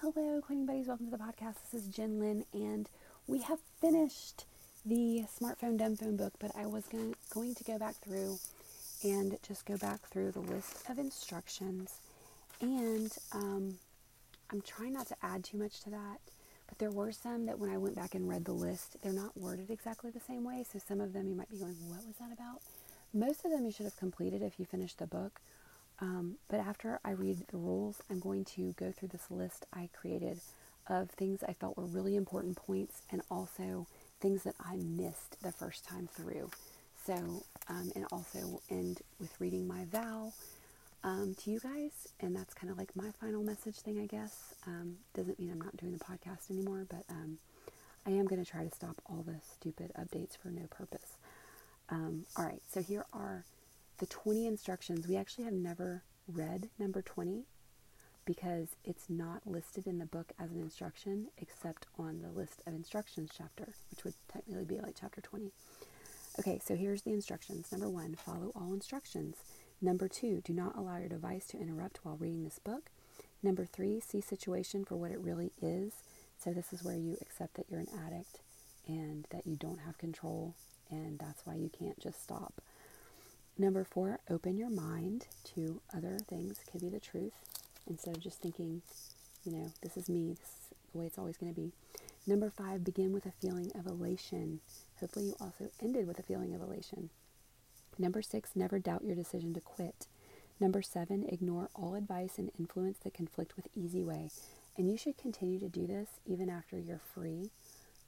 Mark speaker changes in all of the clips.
Speaker 1: Hello, cleaning buddies. Welcome to the podcast. This is Jen Lynn, and we have finished the smartphone dumb phone book. But I was going going to go back through and just go back through the list of instructions, and um, I'm trying not to add too much to that. But there were some that when I went back and read the list, they're not worded exactly the same way. So some of them you might be going, "What was that about?" Most of them you should have completed if you finished the book. Um, but after I read the rules, I'm going to go through this list I created of things I felt were really important points and also things that I missed the first time through. So, um, and also end with reading my vow um, to you guys. And that's kind of like my final message thing, I guess. Um, doesn't mean I'm not doing the podcast anymore, but um, I am going to try to stop all the stupid updates for no purpose. Um, all right, so here are the 20 instructions, we actually have never read number 20 because it's not listed in the book as an instruction except on the list of instructions chapter, which would technically be like chapter 20. Okay, so here's the instructions. Number one, follow all instructions. Number two, do not allow your device to interrupt while reading this book. Number three, see situation for what it really is. So this is where you accept that you're an addict and that you don't have control, and that's why you can't just stop. Number four, open your mind to other things. Could be the truth instead of just thinking, you know, this is me, this is the way it's always going to be. Number five, begin with a feeling of elation. Hopefully, you also ended with a feeling of elation. Number six, never doubt your decision to quit. Number seven, ignore all advice and influence that conflict with Easy Way. And you should continue to do this even after you're free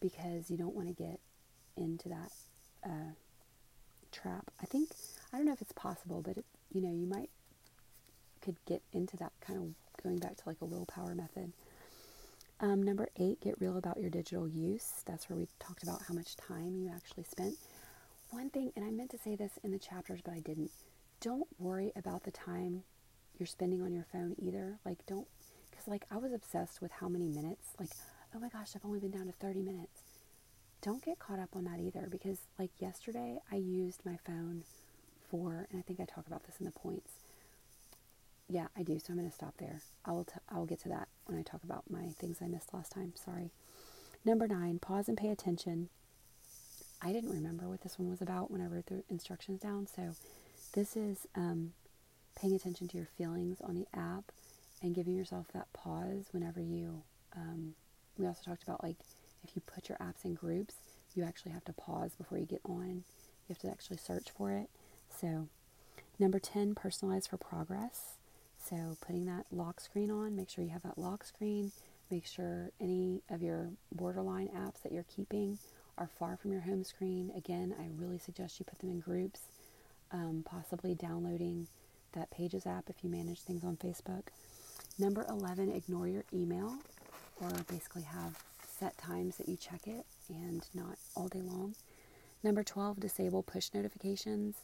Speaker 1: because you don't want to get into that uh, trap. I think I don't know if it's possible, but it, you know, you might could get into that kind of going back to like a willpower method. Um, number eight, get real about your digital use. That's where we talked about how much time you actually spent. One thing, and I meant to say this in the chapters, but I didn't. Don't worry about the time you're spending on your phone either. Like, don't, because like I was obsessed with how many minutes. Like, oh my gosh, I've only been down to 30 minutes. Don't get caught up on that either, because like yesterday, I used my phone for, and I think I talk about this in the points. Yeah, I do. So I'm going to stop there. I will. T- I will get to that when I talk about my things I missed last time. Sorry. Number nine, pause and pay attention. I didn't remember what this one was about when I wrote the instructions down. So this is um, paying attention to your feelings on the app and giving yourself that pause whenever you. Um, we also talked about like if you put your apps in groups, you actually have to pause before you get on. You have to actually search for it. So, number 10, personalize for progress. So, putting that lock screen on, make sure you have that lock screen. Make sure any of your borderline apps that you're keeping are far from your home screen. Again, I really suggest you put them in groups, um, possibly downloading that Pages app if you manage things on Facebook. Number 11, ignore your email or basically have set times that you check it and not all day long. Number 12, disable push notifications.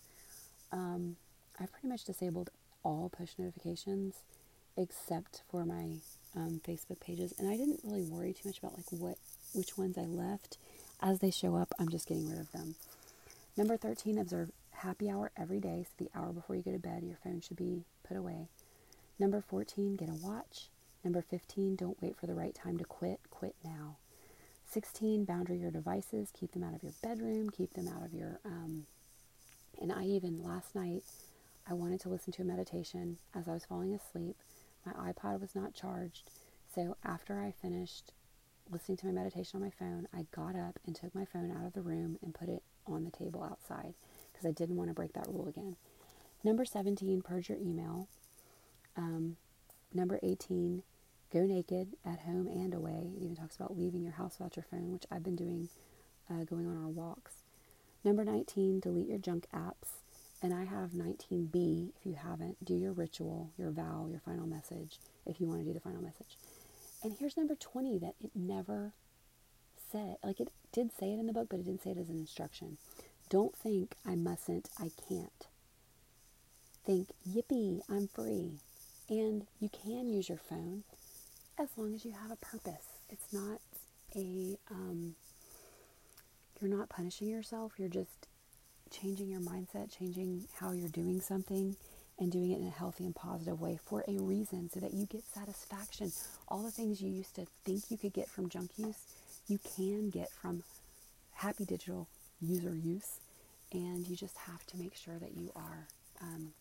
Speaker 1: Um, I've pretty much disabled all push notifications except for my um, Facebook pages, and I didn't really worry too much about like what which ones I left. As they show up, I'm just getting rid of them. Number 13, observe happy hour every day. So the hour before you go to bed, your phone should be put away. Number 14, get a watch. Number 15, don't wait for the right time to quit. Quit now. 16, boundary your devices. Keep them out of your bedroom. Keep them out of your um, and I even last night, I wanted to listen to a meditation as I was falling asleep. My iPod was not charged. So after I finished listening to my meditation on my phone, I got up and took my phone out of the room and put it on the table outside because I didn't want to break that rule again. Number 17, purge your email. Um, number 18, go naked at home and away. It even talks about leaving your house without your phone, which I've been doing uh, going on our walks. Number 19, delete your junk apps. And I have 19B if you haven't. Do your ritual, your vow, your final message if you want to do the final message. And here's number 20 that it never said. Like it did say it in the book, but it didn't say it as an instruction. Don't think I mustn't, I can't. Think, yippee, I'm free. And you can use your phone as long as you have a purpose. It's not a um, you're not punishing yourself, you're just changing your mindset, changing how you're doing something. and doing it in a healthy and positive way for a reason so that you get satisfaction. All the things you used to think you could get from junk use, you can get from happy digital user use. And you just have to make sure that you are um,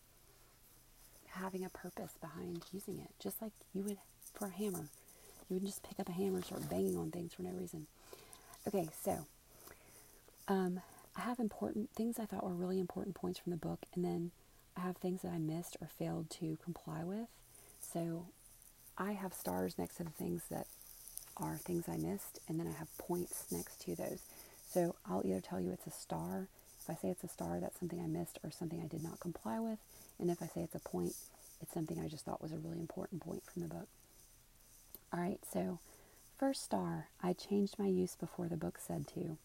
Speaker 1: having a purpose behind using it, just like you would for a hammer. You wouldn't just pick up a hammer and start banging on things for no reason. Okay, so um, I have important things I thought were really important points from the book, and then I have things that I missed or failed to comply with. So I have stars next to the things that are things I missed, and then I have points next to those. So I'll either tell you it's a star. If I say it's a star, that's something I missed or something I did not comply with. And if I say it's a point, it's something I just thought was a really important point from the book. All right, so first star, I changed my use before the book said to.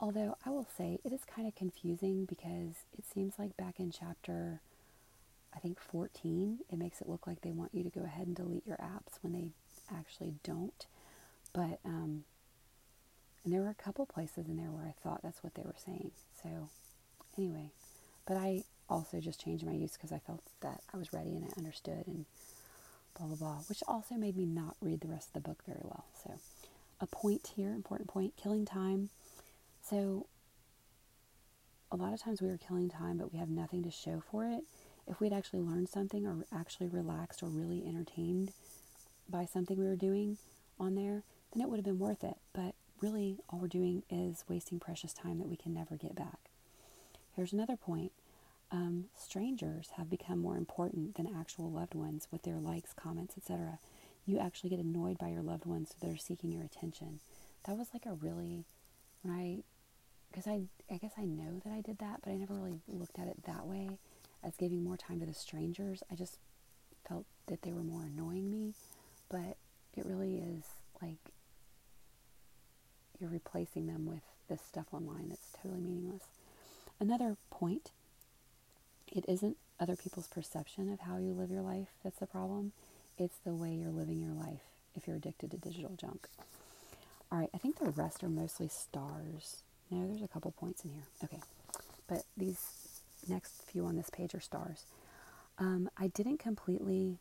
Speaker 1: Although I will say it is kind of confusing because it seems like back in chapter, I think 14, it makes it look like they want you to go ahead and delete your apps when they actually don't. But, um, and there were a couple places in there where I thought that's what they were saying. So, anyway, but I also just changed my use because I felt that I was ready and I understood and blah, blah, blah, which also made me not read the rest of the book very well. So, a point here, important point killing time so, a lot of times we are killing time, but we have nothing to show for it. If we'd actually learned something or actually relaxed or really entertained by something we were doing on there, then it would have been worth it. But really, all we're doing is wasting precious time that we can never get back. Here's another point um, strangers have become more important than actual loved ones with their likes, comments, etc. You actually get annoyed by your loved ones, so they're seeking your attention. That was like a really, when I because I, I guess I know that I did that, but I never really looked at it that way as giving more time to the strangers. I just felt that they were more annoying me, but it really is like you're replacing them with this stuff online that's totally meaningless. Another point it isn't other people's perception of how you live your life that's the problem, it's the way you're living your life if you're addicted to digital junk. All right, I think the rest are mostly stars. No, there's a couple points in here. Okay, but these next few on this page are stars. Um, I didn't completely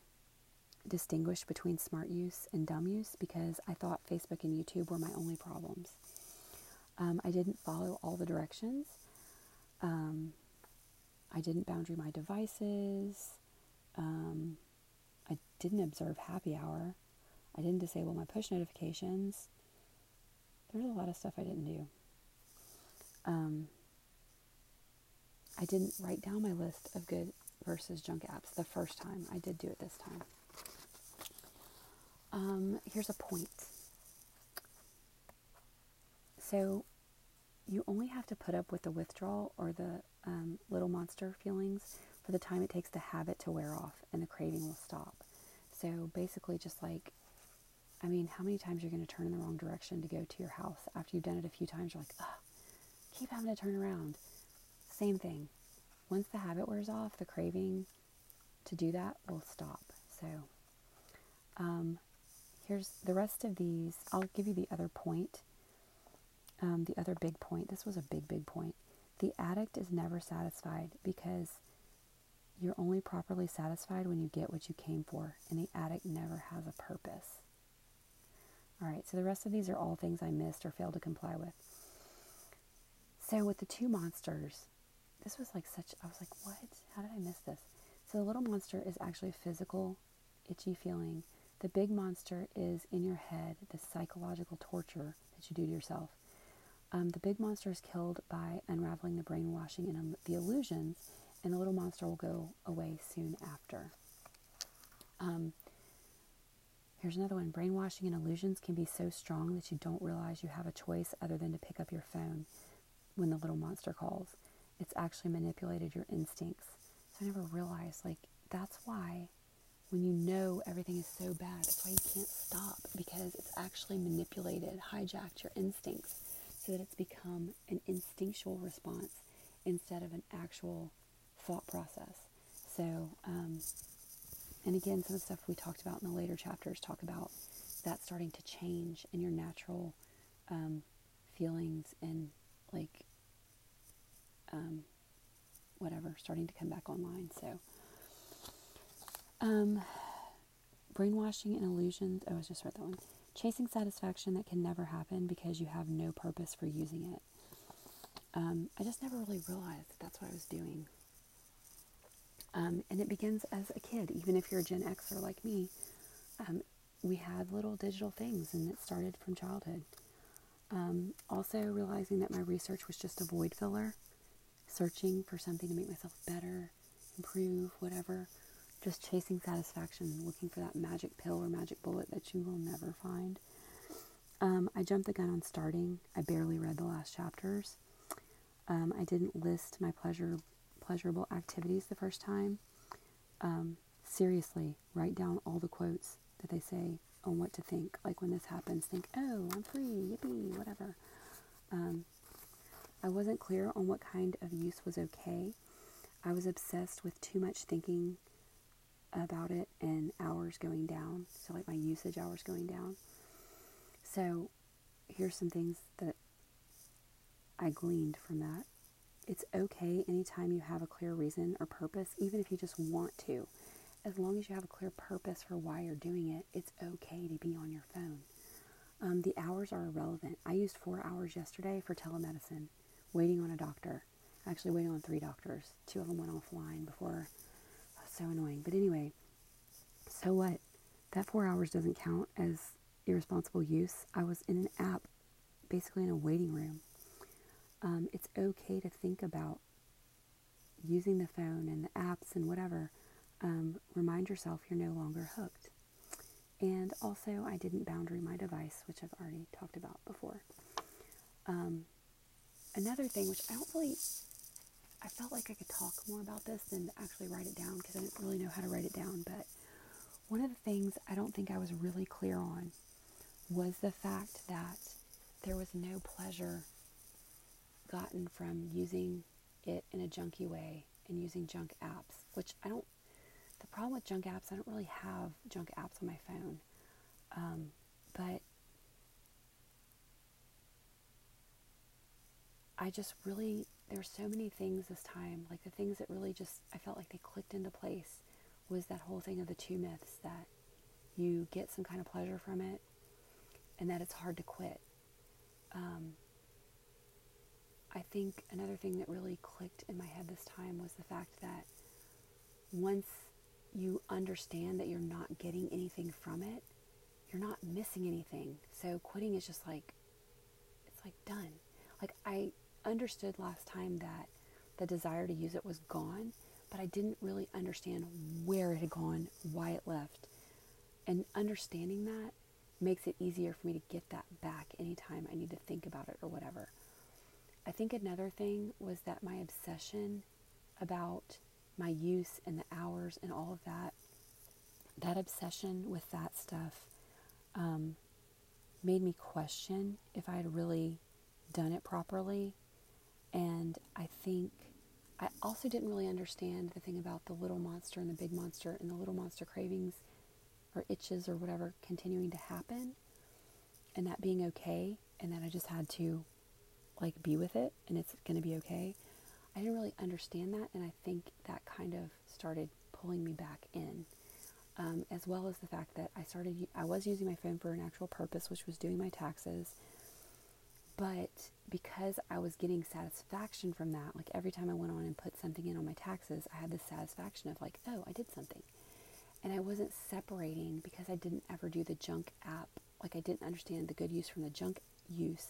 Speaker 1: distinguish between smart use and dumb use because I thought Facebook and YouTube were my only problems. Um, I didn't follow all the directions. Um, I didn't boundary my devices. Um, I didn't observe happy hour. I didn't disable my push notifications. There's a lot of stuff I didn't do. Um, I didn't write down my list of good versus junk apps the first time. I did do it this time. Um, here's a point. So, you only have to put up with the withdrawal or the um, little monster feelings for the time it takes the habit to wear off and the craving will stop. So, basically, just like, I mean, how many times you're going to turn in the wrong direction to go to your house after you've done it a few times? You're like, ugh keep having to turn around. Same thing. Once the habit wears off, the craving to do that will stop. So, um, here's the rest of these. I'll give you the other point. Um, the other big point. This was a big, big point. The addict is never satisfied because you're only properly satisfied when you get what you came for, and the addict never has a purpose. All right, so the rest of these are all things I missed or failed to comply with. So with the two monsters, this was like such, I was like, what? How did I miss this? So the little monster is actually a physical, itchy feeling. The big monster is in your head, the psychological torture that you do to yourself. Um, the big monster is killed by unraveling the brainwashing and um, the illusions, and the little monster will go away soon after. Um, here's another one brainwashing and illusions can be so strong that you don't realize you have a choice other than to pick up your phone when the little monster calls. It's actually manipulated your instincts. So I never realized, like, that's why when you know everything is so bad, that's why you can't stop because it's actually manipulated, hijacked your instincts so that it's become an instinctual response instead of an actual thought process. So, um, and again, some of the stuff we talked about in the later chapters talk about that starting to change and your natural um, feelings and like um, whatever starting to come back online. So, Um, brainwashing and illusions. Oh, I just read that one. Chasing satisfaction that can never happen because you have no purpose for using it. Um, I just never really realized that that's what I was doing. Um, and it begins as a kid, even if you're a Gen Xer like me. Um, we had little digital things, and it started from childhood. Um, also, realizing that my research was just a void filler, searching for something to make myself better, improve, whatever. Just chasing satisfaction, looking for that magic pill or magic bullet that you will never find. Um, I jumped the gun on starting. I barely read the last chapters. Um, I didn't list my pleasure pleasurable activities the first time. Um, seriously, write down all the quotes that they say on what to think. Like when this happens, think, oh, I'm free, yippee, whatever. Um, I wasn't clear on what kind of use was okay. I was obsessed with too much thinking about it and hours going down. So, like my usage hours going down. So, here's some things that I gleaned from that. It's okay anytime you have a clear reason or purpose, even if you just want to. As long as you have a clear purpose for why you're doing it, it's okay to be on your phone. Um, the hours are irrelevant. I used four hours yesterday for telemedicine, waiting on a doctor. Actually, waiting on three doctors. Two of them went offline before. So annoying. But anyway, so what? That four hours doesn't count as irresponsible use. I was in an app, basically in a waiting room um, it's okay to think about using the phone and the apps and whatever. Um, remind yourself you're no longer hooked. And also, I didn't boundary my device, which I've already talked about before. Um, another thing, which I don't really, I felt like I could talk more about this than actually write it down because I didn't really know how to write it down. But one of the things I don't think I was really clear on was the fact that there was no pleasure gotten from using it in a junky way and using junk apps, which I don't, the problem with junk apps, I don't really have junk apps on my phone. Um, but I just really, there's so many things this time, like the things that really just, I felt like they clicked into place was that whole thing of the two myths that you get some kind of pleasure from it and that it's hard to quit. Um, I think another thing that really clicked in my head this time was the fact that once you understand that you're not getting anything from it, you're not missing anything. So quitting is just like, it's like done. Like I understood last time that the desire to use it was gone, but I didn't really understand where it had gone, why it left. And understanding that makes it easier for me to get that back anytime I need to think about it or whatever. I think another thing was that my obsession about my use and the hours and all of that, that obsession with that stuff um, made me question if I had really done it properly. And I think I also didn't really understand the thing about the little monster and the big monster and the little monster cravings or itches or whatever continuing to happen and that being okay and that I just had to like be with it and it's going to be okay. I didn't really understand that, and I think that kind of started pulling me back in. Um, as well as the fact that I started, I was using my phone for an actual purpose, which was doing my taxes. But because I was getting satisfaction from that, like every time I went on and put something in on my taxes, I had the satisfaction of like, oh, I did something. And I wasn't separating because I didn't ever do the junk app. Like I didn't understand the good use from the junk use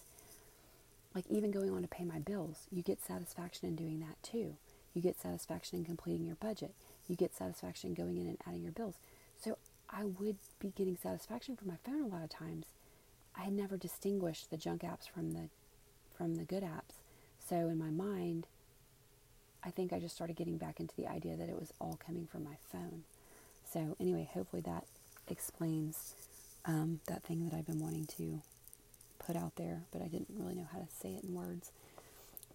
Speaker 1: like even going on to pay my bills, you get satisfaction in doing that too. You get satisfaction in completing your budget. You get satisfaction going in and adding your bills. So I would be getting satisfaction from my phone a lot of times. I had never distinguished the junk apps from the from the good apps. So in my mind, I think I just started getting back into the idea that it was all coming from my phone. So anyway, hopefully that explains um, that thing that I've been wanting to put out there, but I didn't really know how to say it in words,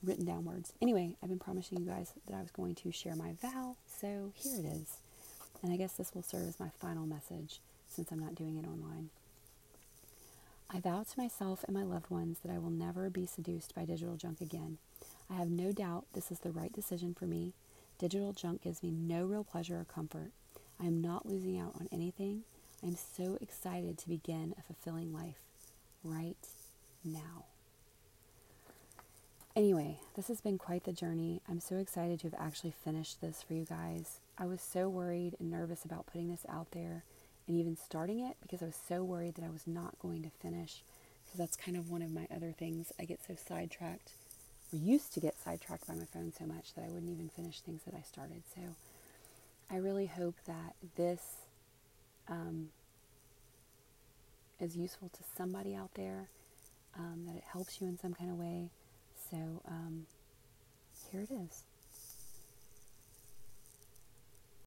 Speaker 1: written down words. Anyway, I've been promising you guys that I was going to share my vow, so here it is. And I guess this will serve as my final message since I'm not doing it online. I vow to myself and my loved ones that I will never be seduced by digital junk again. I have no doubt this is the right decision for me. Digital junk gives me no real pleasure or comfort. I am not losing out on anything. I'm so excited to begin a fulfilling life right now. Anyway, this has been quite the journey. I'm so excited to have actually finished this for you guys. I was so worried and nervous about putting this out there and even starting it because I was so worried that I was not going to finish because that's kind of one of my other things. I get so sidetracked or used to get sidetracked by my phone so much that I wouldn't even finish things that I started. So I really hope that this um, is useful to somebody out there, um, that it helps you in some kind of way. So um, here it is.